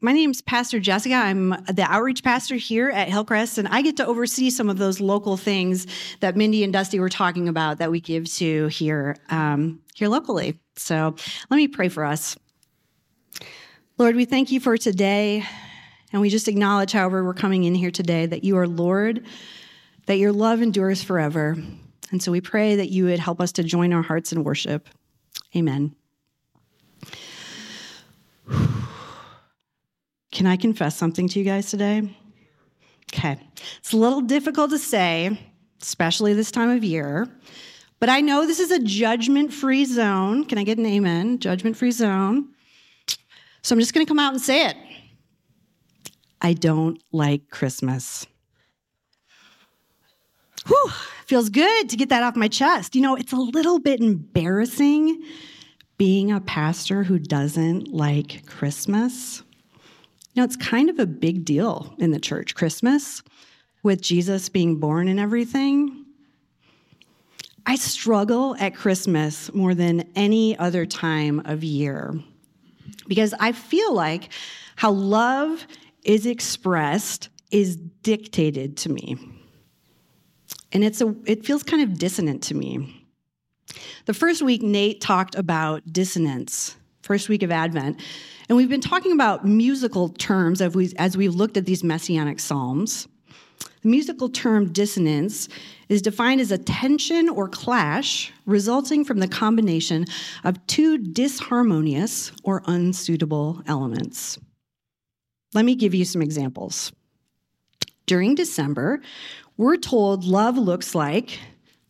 my name's Pastor Jessica. I'm the outreach pastor here at Hillcrest, and I get to oversee some of those local things that Mindy and Dusty were talking about that we give to here, um, here locally. So let me pray for us. Lord, we thank you for today, and we just acknowledge, however, we're coming in here today, that you are Lord, that your love endures forever. And so we pray that you would help us to join our hearts in worship. Amen. Can I confess something to you guys today? Okay. It's a little difficult to say, especially this time of year, but I know this is a judgment free zone. Can I get an amen? Judgment free zone. So I'm just going to come out and say it. I don't like Christmas. Whew, feels good to get that off my chest. You know, it's a little bit embarrassing being a pastor who doesn't like Christmas. You know, it's kind of a big deal in the church, Christmas, with Jesus being born and everything. I struggle at Christmas more than any other time of year because I feel like how love is expressed is dictated to me. And it's a it feels kind of dissonant to me. The first week Nate talked about dissonance, first week of Advent. And we've been talking about musical terms as, we, as we've looked at these messianic psalms. The musical term dissonance is defined as a tension or clash resulting from the combination of two disharmonious or unsuitable elements. Let me give you some examples. During December, we're told love looks like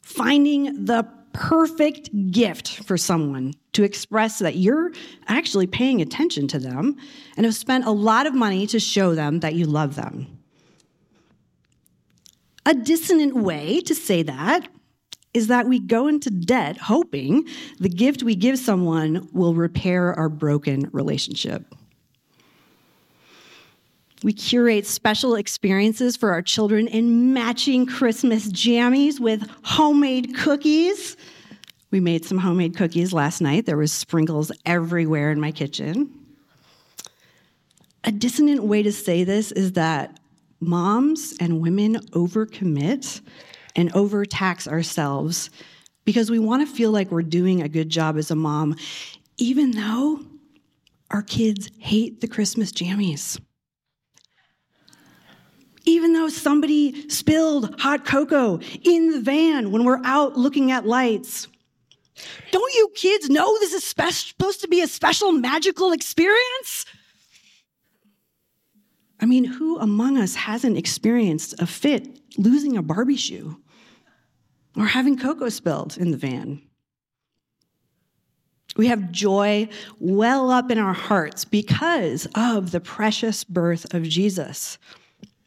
finding the perfect gift for someone to express that you're actually paying attention to them and have spent a lot of money to show them that you love them. A dissonant way to say that is that we go into debt hoping the gift we give someone will repair our broken relationship. We curate special experiences for our children in matching Christmas jammies with homemade cookies. We made some homemade cookies last night. There was sprinkles everywhere in my kitchen. A dissonant way to say this is that moms and women overcommit and overtax ourselves because we want to feel like we're doing a good job as a mom, even though our kids hate the Christmas jammies even though somebody spilled hot cocoa in the van when we're out looking at lights. Don't you kids know this is spe- supposed to be a special magical experience? I mean, who among us hasn't experienced a fit losing a Barbie shoe or having cocoa spilled in the van? We have joy well up in our hearts because of the precious birth of Jesus.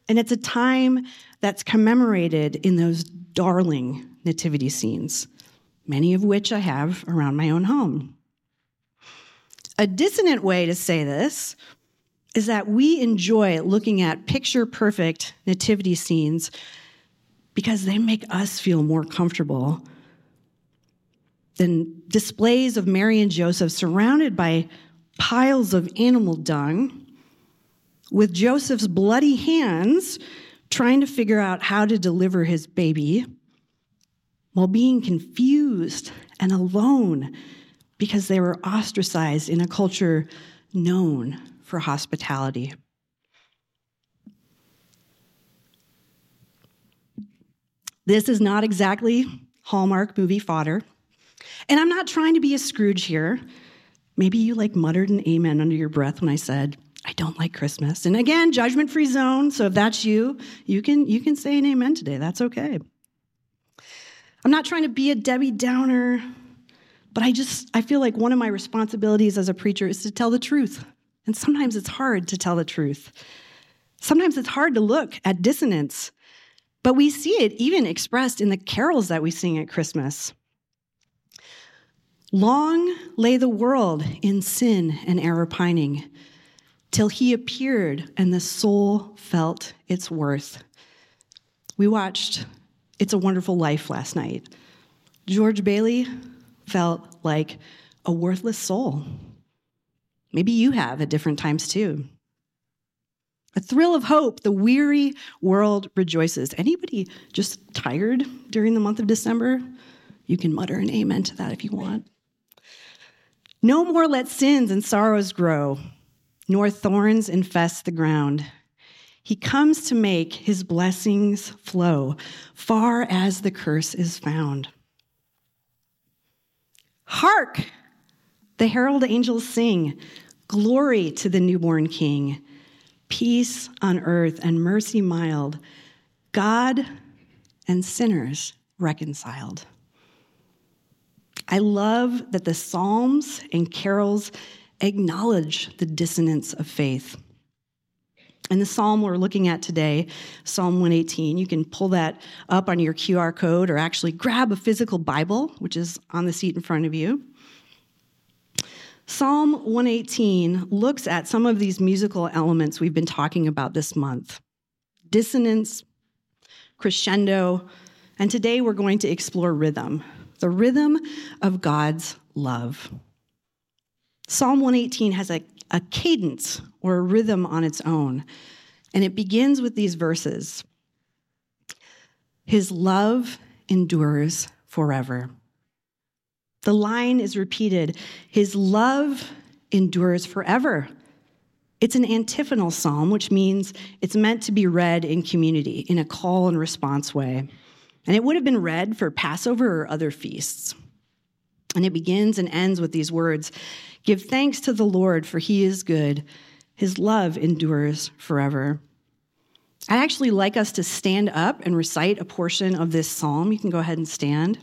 And it's a time that's commemorated in those darling nativity scenes, many of which I have around my own home. A dissonant way to say this is that we enjoy looking at picture perfect nativity scenes because they make us feel more comfortable than displays of Mary and Joseph surrounded by piles of animal dung with Joseph's bloody hands trying to figure out how to deliver his baby while being confused and alone because they were ostracized in a culture known for hospitality. This is not exactly Hallmark movie fodder. And I'm not trying to be a Scrooge here. Maybe you like muttered an amen under your breath when I said, I don't like Christmas. And again, judgment free zone. So if that's you, you can, you can say an amen today. That's okay. I'm not trying to be a Debbie Downer, but I just, I feel like one of my responsibilities as a preacher is to tell the truth. And sometimes it's hard to tell the truth. Sometimes it's hard to look at dissonance, but we see it even expressed in the carols that we sing at Christmas. Long lay the world in sin and error pining till he appeared and the soul felt its worth. We watched It's a Wonderful Life last night. George Bailey felt like a worthless soul. Maybe you have at different times too. A thrill of hope, the weary world rejoices. Anybody just tired during the month of December? You can mutter an amen to that if you want. No more let sins and sorrows grow, nor thorns infest the ground. He comes to make his blessings flow far as the curse is found. Hark! The herald angels sing, Glory to the newborn King peace on earth and mercy mild, God and sinners reconciled. I love that the Psalms and carols acknowledge the dissonance of faith. And the psalm we're looking at today, Psalm 118, you can pull that up on your QR code or actually grab a physical Bible, which is on the seat in front of you. Psalm 118 looks at some of these musical elements we've been talking about this month dissonance, crescendo, and today we're going to explore rhythm, the rhythm of God's love. Psalm 118 has a, a cadence or a rhythm on its own, and it begins with these verses His love endures forever. The line is repeated His love endures forever. It's an antiphonal psalm, which means it's meant to be read in community in a call and response way. And it would have been read for Passover or other feasts. And it begins and ends with these words Give thanks to the Lord, for he is good. His love endures forever. I'd actually like us to stand up and recite a portion of this psalm. You can go ahead and stand.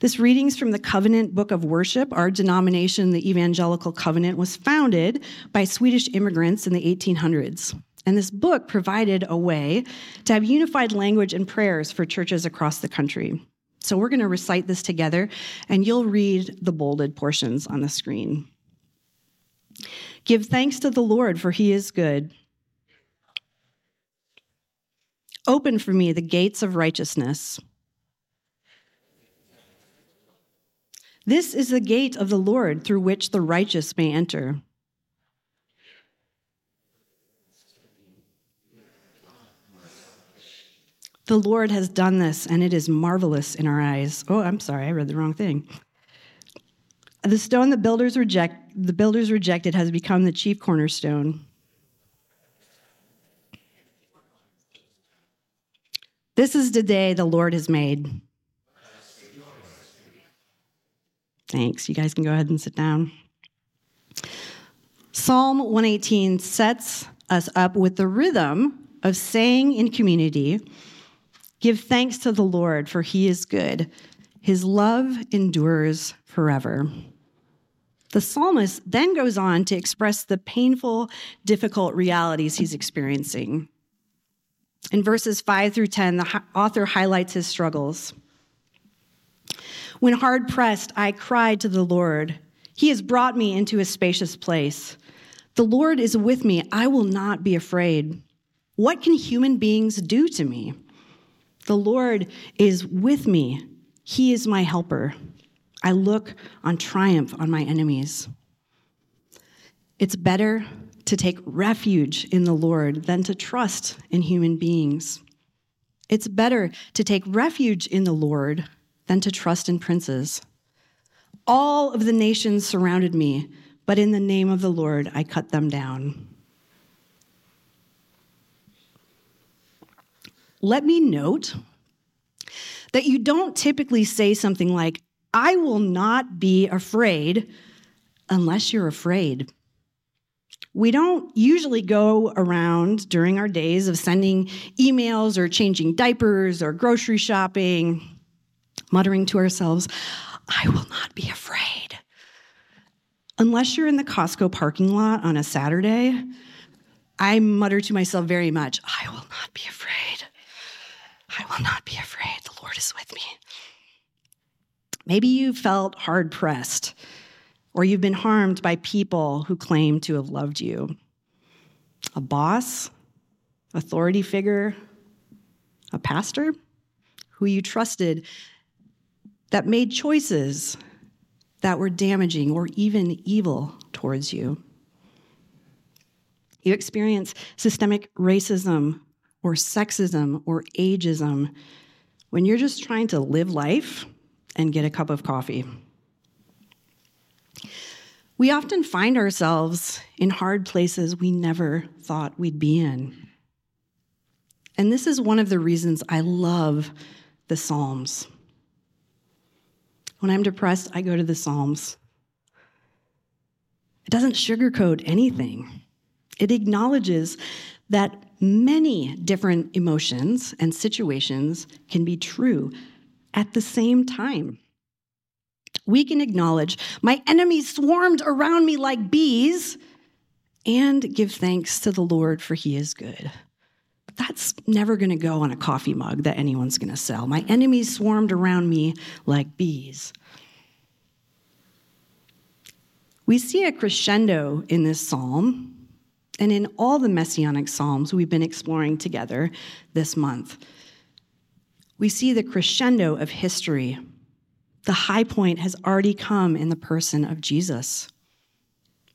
This reading's from the Covenant Book of Worship. Our denomination, the Evangelical Covenant, was founded by Swedish immigrants in the 1800s. And this book provided a way to have unified language and prayers for churches across the country. So we're going to recite this together, and you'll read the bolded portions on the screen. Give thanks to the Lord, for he is good. Open for me the gates of righteousness. This is the gate of the Lord through which the righteous may enter. The Lord has done this, and it is marvelous in our eyes. Oh, I'm sorry, I read the wrong thing. The stone the builders reject, the builders rejected has become the chief cornerstone. This is the day the Lord has made. Thanks. You guys can go ahead and sit down. Psalm 118 sets us up with the rhythm of saying in community, Give thanks to the Lord, for he is good. His love endures forever. The psalmist then goes on to express the painful, difficult realities he's experiencing. In verses 5 through 10, the author highlights his struggles. When hard pressed, I cried to the Lord. He has brought me into a spacious place. The Lord is with me. I will not be afraid. What can human beings do to me? The Lord is with me. He is my helper. I look on triumph on my enemies. It's better to take refuge in the Lord than to trust in human beings. It's better to take refuge in the Lord than to trust in princes. All of the nations surrounded me, but in the name of the Lord I cut them down. Let me note that you don't typically say something like, I will not be afraid unless you're afraid. We don't usually go around during our days of sending emails or changing diapers or grocery shopping muttering to ourselves, I will not be afraid. Unless you're in the Costco parking lot on a Saturday, I mutter to myself very much, I will not be afraid. I will not be afraid. The Lord is with me. Maybe you felt hard pressed, or you've been harmed by people who claim to have loved you. A boss, authority figure, a pastor who you trusted that made choices that were damaging or even evil towards you. You experience systemic racism or sexism or ageism when you're just trying to live life and get a cup of coffee. We often find ourselves in hard places we never thought we'd be in. And this is one of the reasons I love the Psalms. When I'm depressed, I go to the Psalms. It doesn't sugarcoat anything, it acknowledges that many different emotions and situations can be true at the same time. We can acknowledge my enemies swarmed around me like bees and give thanks to the Lord for he is good. But that's never going to go on a coffee mug that anyone's going to sell. My enemies swarmed around me like bees. We see a crescendo in this psalm and in all the messianic psalms we've been exploring together this month. We see the crescendo of history. The high point has already come in the person of Jesus.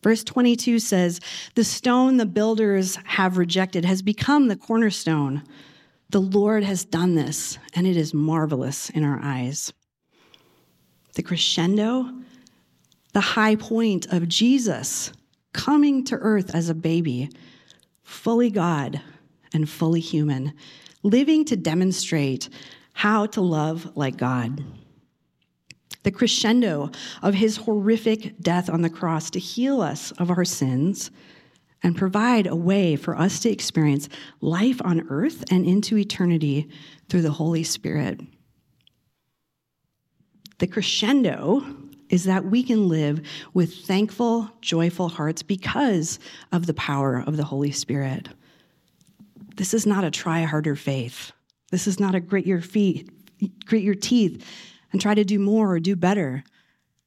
Verse 22 says, The stone the builders have rejected has become the cornerstone. The Lord has done this, and it is marvelous in our eyes. The crescendo the high point of Jesus coming to earth as a baby, fully God and fully human, living to demonstrate how to love like God. The crescendo of his horrific death on the cross to heal us of our sins and provide a way for us to experience life on earth and into eternity through the Holy Spirit. The crescendo is that we can live with thankful, joyful hearts because of the power of the Holy Spirit. This is not a try harder faith. This is not a grit your feet, grit your teeth and try to do more or do better.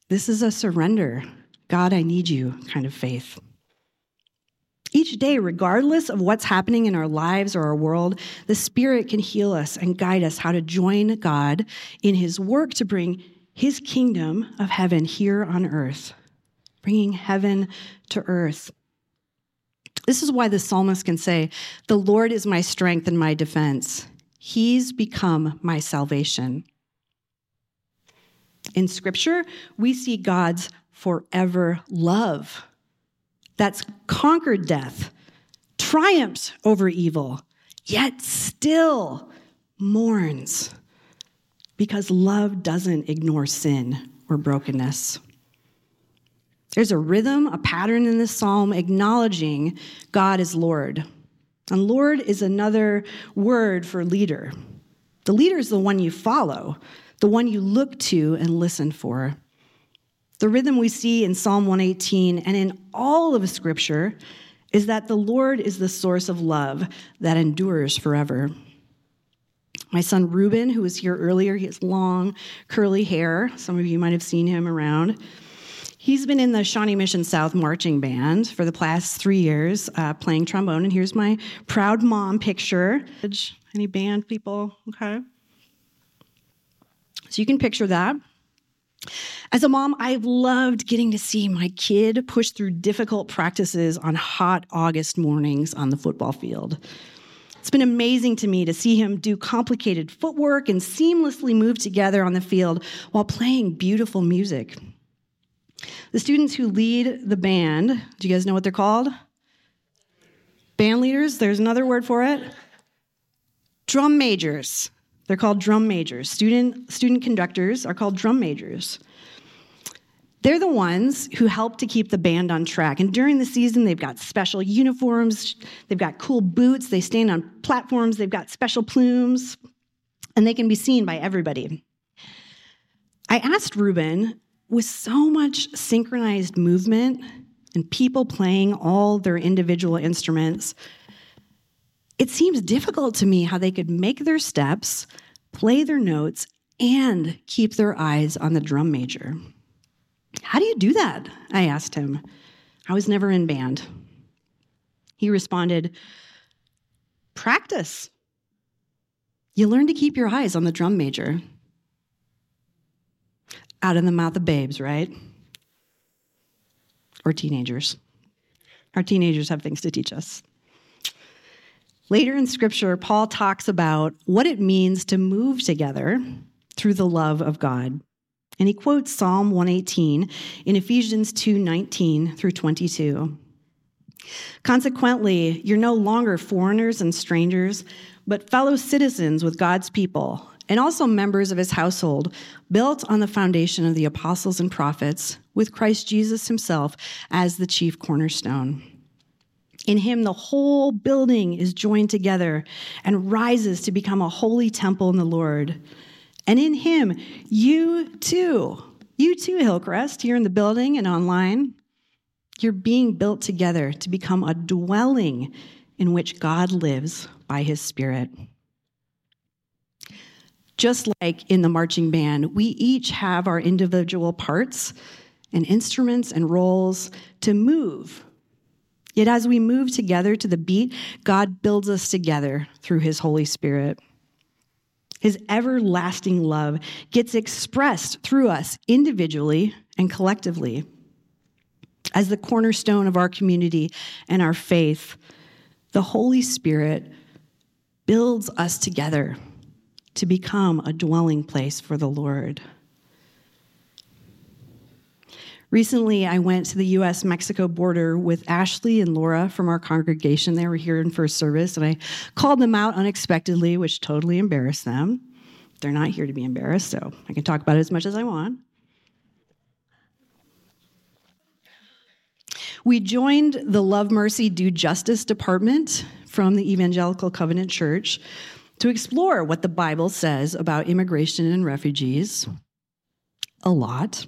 This is a surrender. God, I need you kind of faith. Each day, regardless of what's happening in our lives or our world, the Spirit can heal us and guide us how to join God in His work to bring his kingdom of heaven here on earth, bringing heaven to earth. This is why the psalmist can say, The Lord is my strength and my defense. He's become my salvation. In scripture, we see God's forever love that's conquered death, triumphs over evil, yet still mourns because love doesn't ignore sin or brokenness. There's a rhythm, a pattern in this psalm acknowledging God is Lord. And Lord is another word for leader. The leader is the one you follow, the one you look to and listen for. The rhythm we see in Psalm 118 and in all of Scripture is that the Lord is the source of love that endures forever. My son Ruben, who was here earlier, he has long, curly hair. Some of you might have seen him around. He's been in the Shawnee Mission South Marching Band for the past three years, uh, playing trombone. And here's my proud mom picture. Any band people? Okay. So you can picture that. As a mom, I've loved getting to see my kid push through difficult practices on hot August mornings on the football field. It's been amazing to me to see him do complicated footwork and seamlessly move together on the field while playing beautiful music. The students who lead the band, do you guys know what they're called? Band leaders, there's another word for it. Drum majors. They're called drum majors. Student, student conductors are called drum majors. They're the ones who help to keep the band on track. And during the season, they've got special uniforms, they've got cool boots, they stand on platforms, they've got special plumes, and they can be seen by everybody. I asked Ruben, with so much synchronized movement and people playing all their individual instruments, it seems difficult to me how they could make their steps, play their notes, and keep their eyes on the drum major. How do you do that? I asked him. I was never in band. He responded, Practice. You learn to keep your eyes on the drum major. Out of the mouth of babes, right? Or teenagers. Our teenagers have things to teach us. Later in scripture, Paul talks about what it means to move together through the love of God. And he quotes Psalm 118 in Ephesians 2 19 through 22. Consequently, you're no longer foreigners and strangers, but fellow citizens with God's people, and also members of his household, built on the foundation of the apostles and prophets, with Christ Jesus himself as the chief cornerstone. In him, the whole building is joined together and rises to become a holy temple in the Lord. And in him, you too, you too, Hillcrest, here in the building and online, you're being built together to become a dwelling in which God lives by his Spirit. Just like in the marching band, we each have our individual parts and instruments and roles to move. Yet as we move together to the beat, God builds us together through his Holy Spirit. His everlasting love gets expressed through us individually and collectively as the cornerstone of our community and our faith, the Holy Spirit builds us together to become a dwelling place for the Lord. Recently, I went to the US Mexico border with Ashley and Laura from our congregation. They were here in first service, and I called them out unexpectedly, which totally embarrassed them. They're not here to be embarrassed, so I can talk about it as much as I want. We joined the Love Mercy Do Justice department from the Evangelical Covenant Church to explore what the Bible says about immigration and refugees a lot,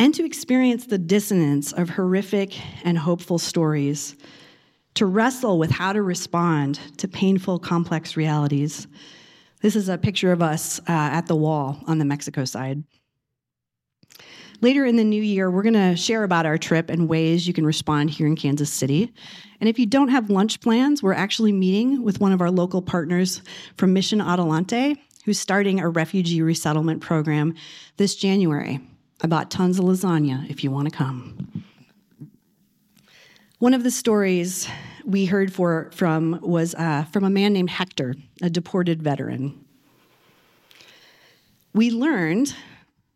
and to experience the dissonance of horrific and hopeful stories, to wrestle with how to respond to painful, complex realities. This is a picture of us uh, at the wall on the Mexico side. Later in the new year, we're going to share about our trip and ways you can respond here in Kansas City. And if you don't have lunch plans, we're actually meeting with one of our local partners from Mission Adelante, who's starting a refugee resettlement program this January. I bought tons of lasagna if you want to come. One of the stories we heard for, from was uh, from a man named Hector, a deported veteran. We learned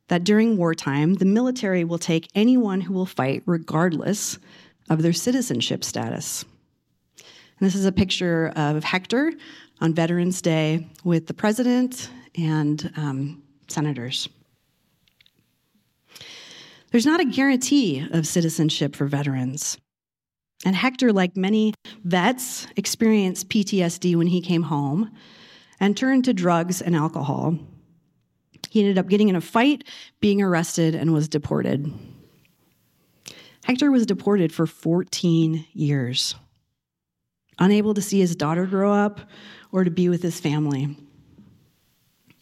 that during wartime, the military will take anyone who will fight, regardless of their citizenship status. And this is a picture of Hector on Veterans Day with the president and um, senators. There's not a guarantee of citizenship for veterans. And Hector, like many vets, experienced PTSD when he came home and turned to drugs and alcohol he ended up getting in a fight, being arrested, and was deported. Hector was deported for 14 years, unable to see his daughter grow up or to be with his family.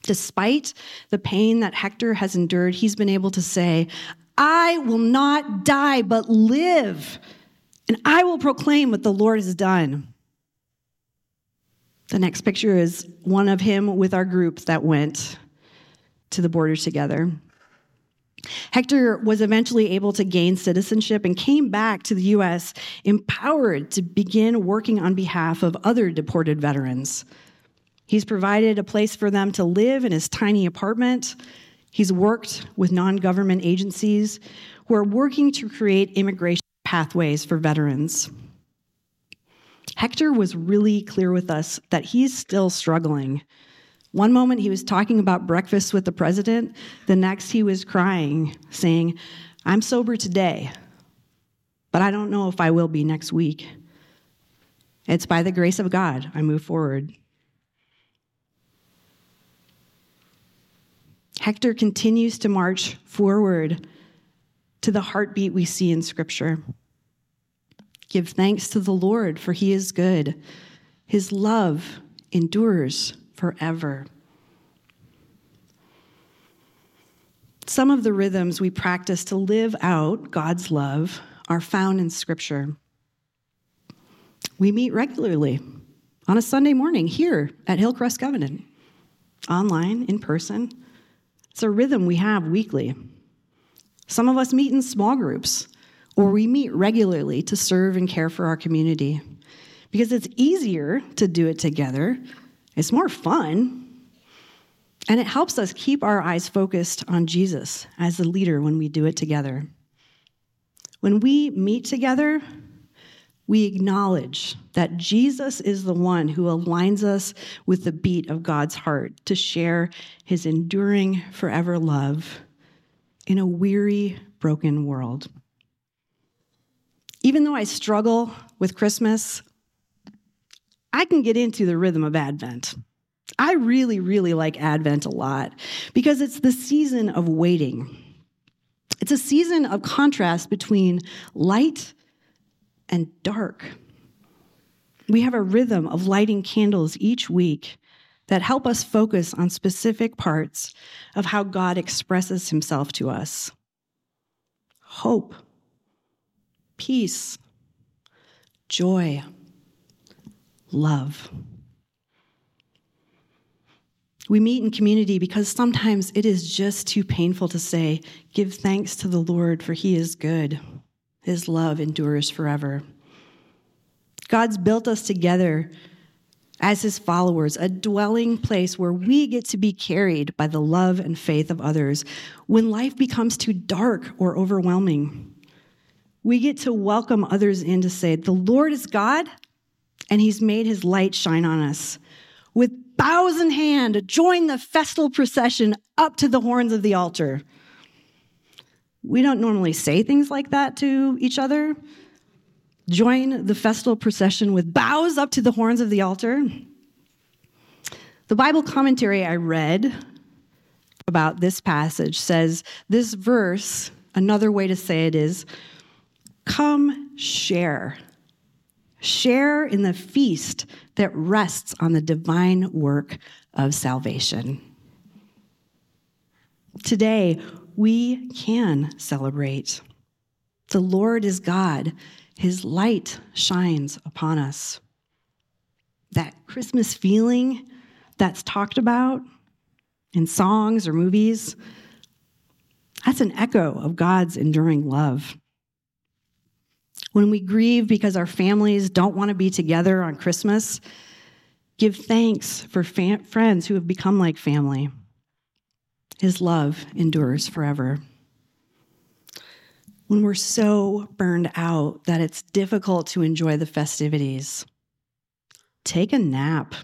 Despite the pain that Hector has endured, he's been able to say, I will not die, but live, and I will proclaim what the Lord has done. The next picture is one of him with our group that went to the border together. Hector was eventually able to gain citizenship and came back to the U.S. empowered to begin working on behalf of other deported veterans. He's provided a place for them to live in his tiny apartment. He's worked with non government agencies who are working to create immigration pathways for veterans. Hector was really clear with us that he's still struggling one moment he was talking about breakfast with the president, the next he was crying, saying, I'm sober today, but I don't know if I will be next week. It's by the grace of God I move forward. Hector continues to march forward to the heartbeat we see in Scripture. Give thanks to the Lord, for he is good. His love endures forever. Some of the rhythms we practice to live out God's love are found in Scripture. We meet regularly on a Sunday morning here at Hillcrest Covenant, online, in person. It's a rhythm we have weekly. Some of us meet in small groups or we meet regularly to serve and care for our community. Because it's easier to do it together, it's more fun, and it helps us keep our eyes focused on Jesus as the leader when we do it together. When we meet together, we acknowledge that Jesus is the one who aligns us with the beat of God's heart to share his enduring, forever love in a weary, broken world. Even though I struggle with Christmas, I can get into the rhythm of Advent. I really, really like Advent a lot because it's the season of waiting. It's a season of contrast between light and dark. We have a rhythm of lighting candles each week that help us focus on specific parts of how God expresses himself to us hope, peace, joy, love. We meet in community because sometimes it is just too painful to say, Give thanks to the Lord, for he is good. His love endures forever. God's built us together as his followers, a dwelling place where we get to be carried by the love and faith of others when life becomes too dark or overwhelming. We get to welcome others in to say, The Lord is God, and he's made his light shine on us. With bows in hand, join the festal procession up to the horns of the altar. We don't normally say things like that to each other. Join the festal procession with bows up to the horns of the altar. The Bible commentary I read about this passage says this verse, another way to say it is, come share. Share in the feast that rests on the divine work of salvation. Today, we can celebrate. The Lord is God, His light shines upon us. That Christmas feeling that's talked about in songs or movies, that's an echo of God's enduring love. When we grieve because our families don't want to be together on Christmas, give thanks for friends who have become like family. His love endures forever. When we're so burned out that it's difficult to enjoy the festivities, take a nap.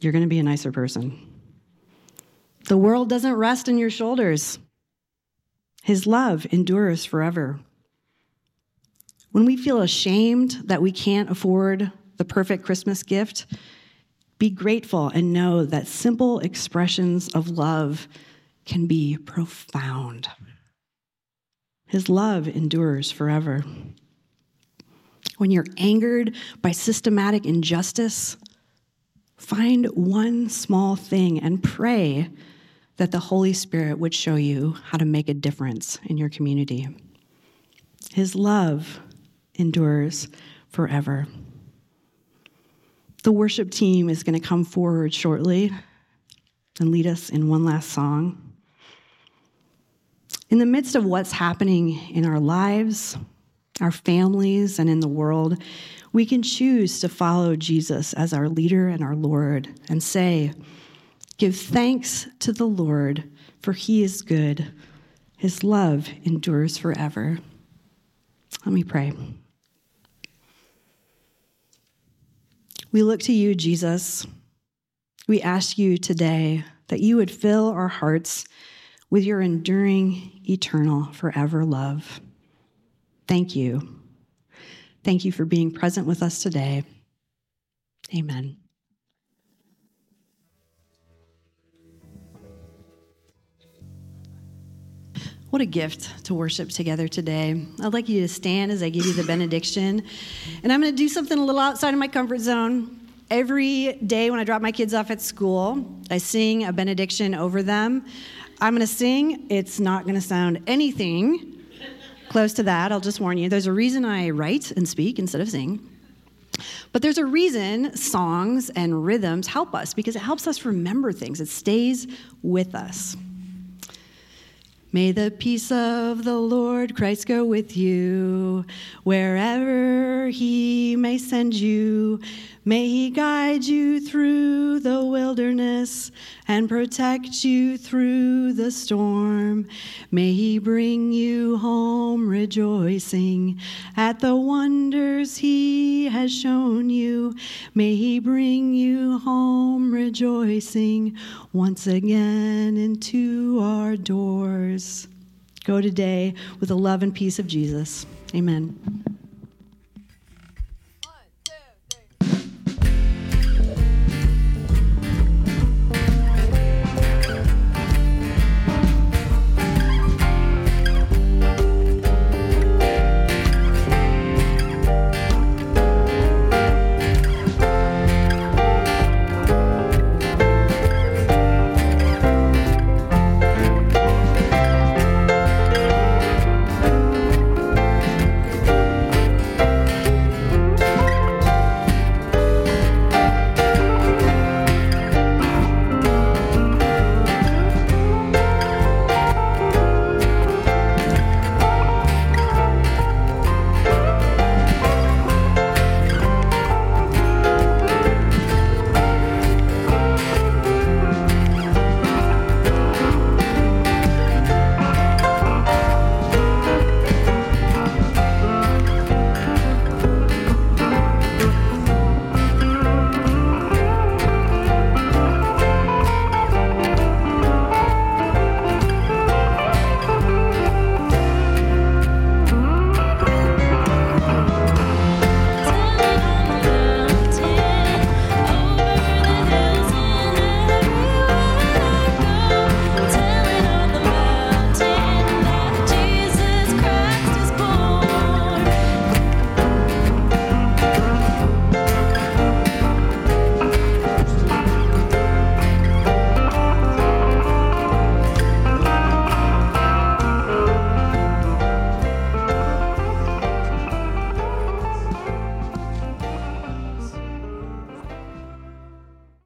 You're going to be a nicer person. The world doesn't rest on your shoulders. His love endures forever. When we feel ashamed that we can't afford the perfect Christmas gift, be grateful and know that simple expressions of love can be profound. His love endures forever. When you're angered by systematic injustice, find one small thing and pray that the Holy Spirit would show you how to make a difference in your community. His love endures forever. The worship team is going to come forward shortly and lead us in one last song. In the midst of what's happening in our lives, our families, and in the world, we can choose to follow Jesus as our leader and our Lord and say, Give thanks to the Lord, for he is good. His love endures forever. Let me pray. We look to you, Jesus. We ask you today that you would fill our hearts with your enduring, eternal, forever love. Thank you. Thank you for being present with us today. Amen. What a gift to worship together today. I'd like you to stand as I give you the benediction. And I'm going to do something a little outside of my comfort zone. Every day when I drop my kids off at school, I sing a benediction over them. I'm going to sing. It's not going to sound anything close to that. I'll just warn you. There's a reason I write and speak instead of sing. But there's a reason songs and rhythms help us because it helps us remember things, it stays with us. May the peace of the Lord Christ go with you wherever he may send you. May he guide you through the wilderness and protect you through the storm. May he bring you home rejoicing at the wonders he has shown you. May he bring you home rejoicing once again into our doors. Go today with the love and peace of Jesus. Amen.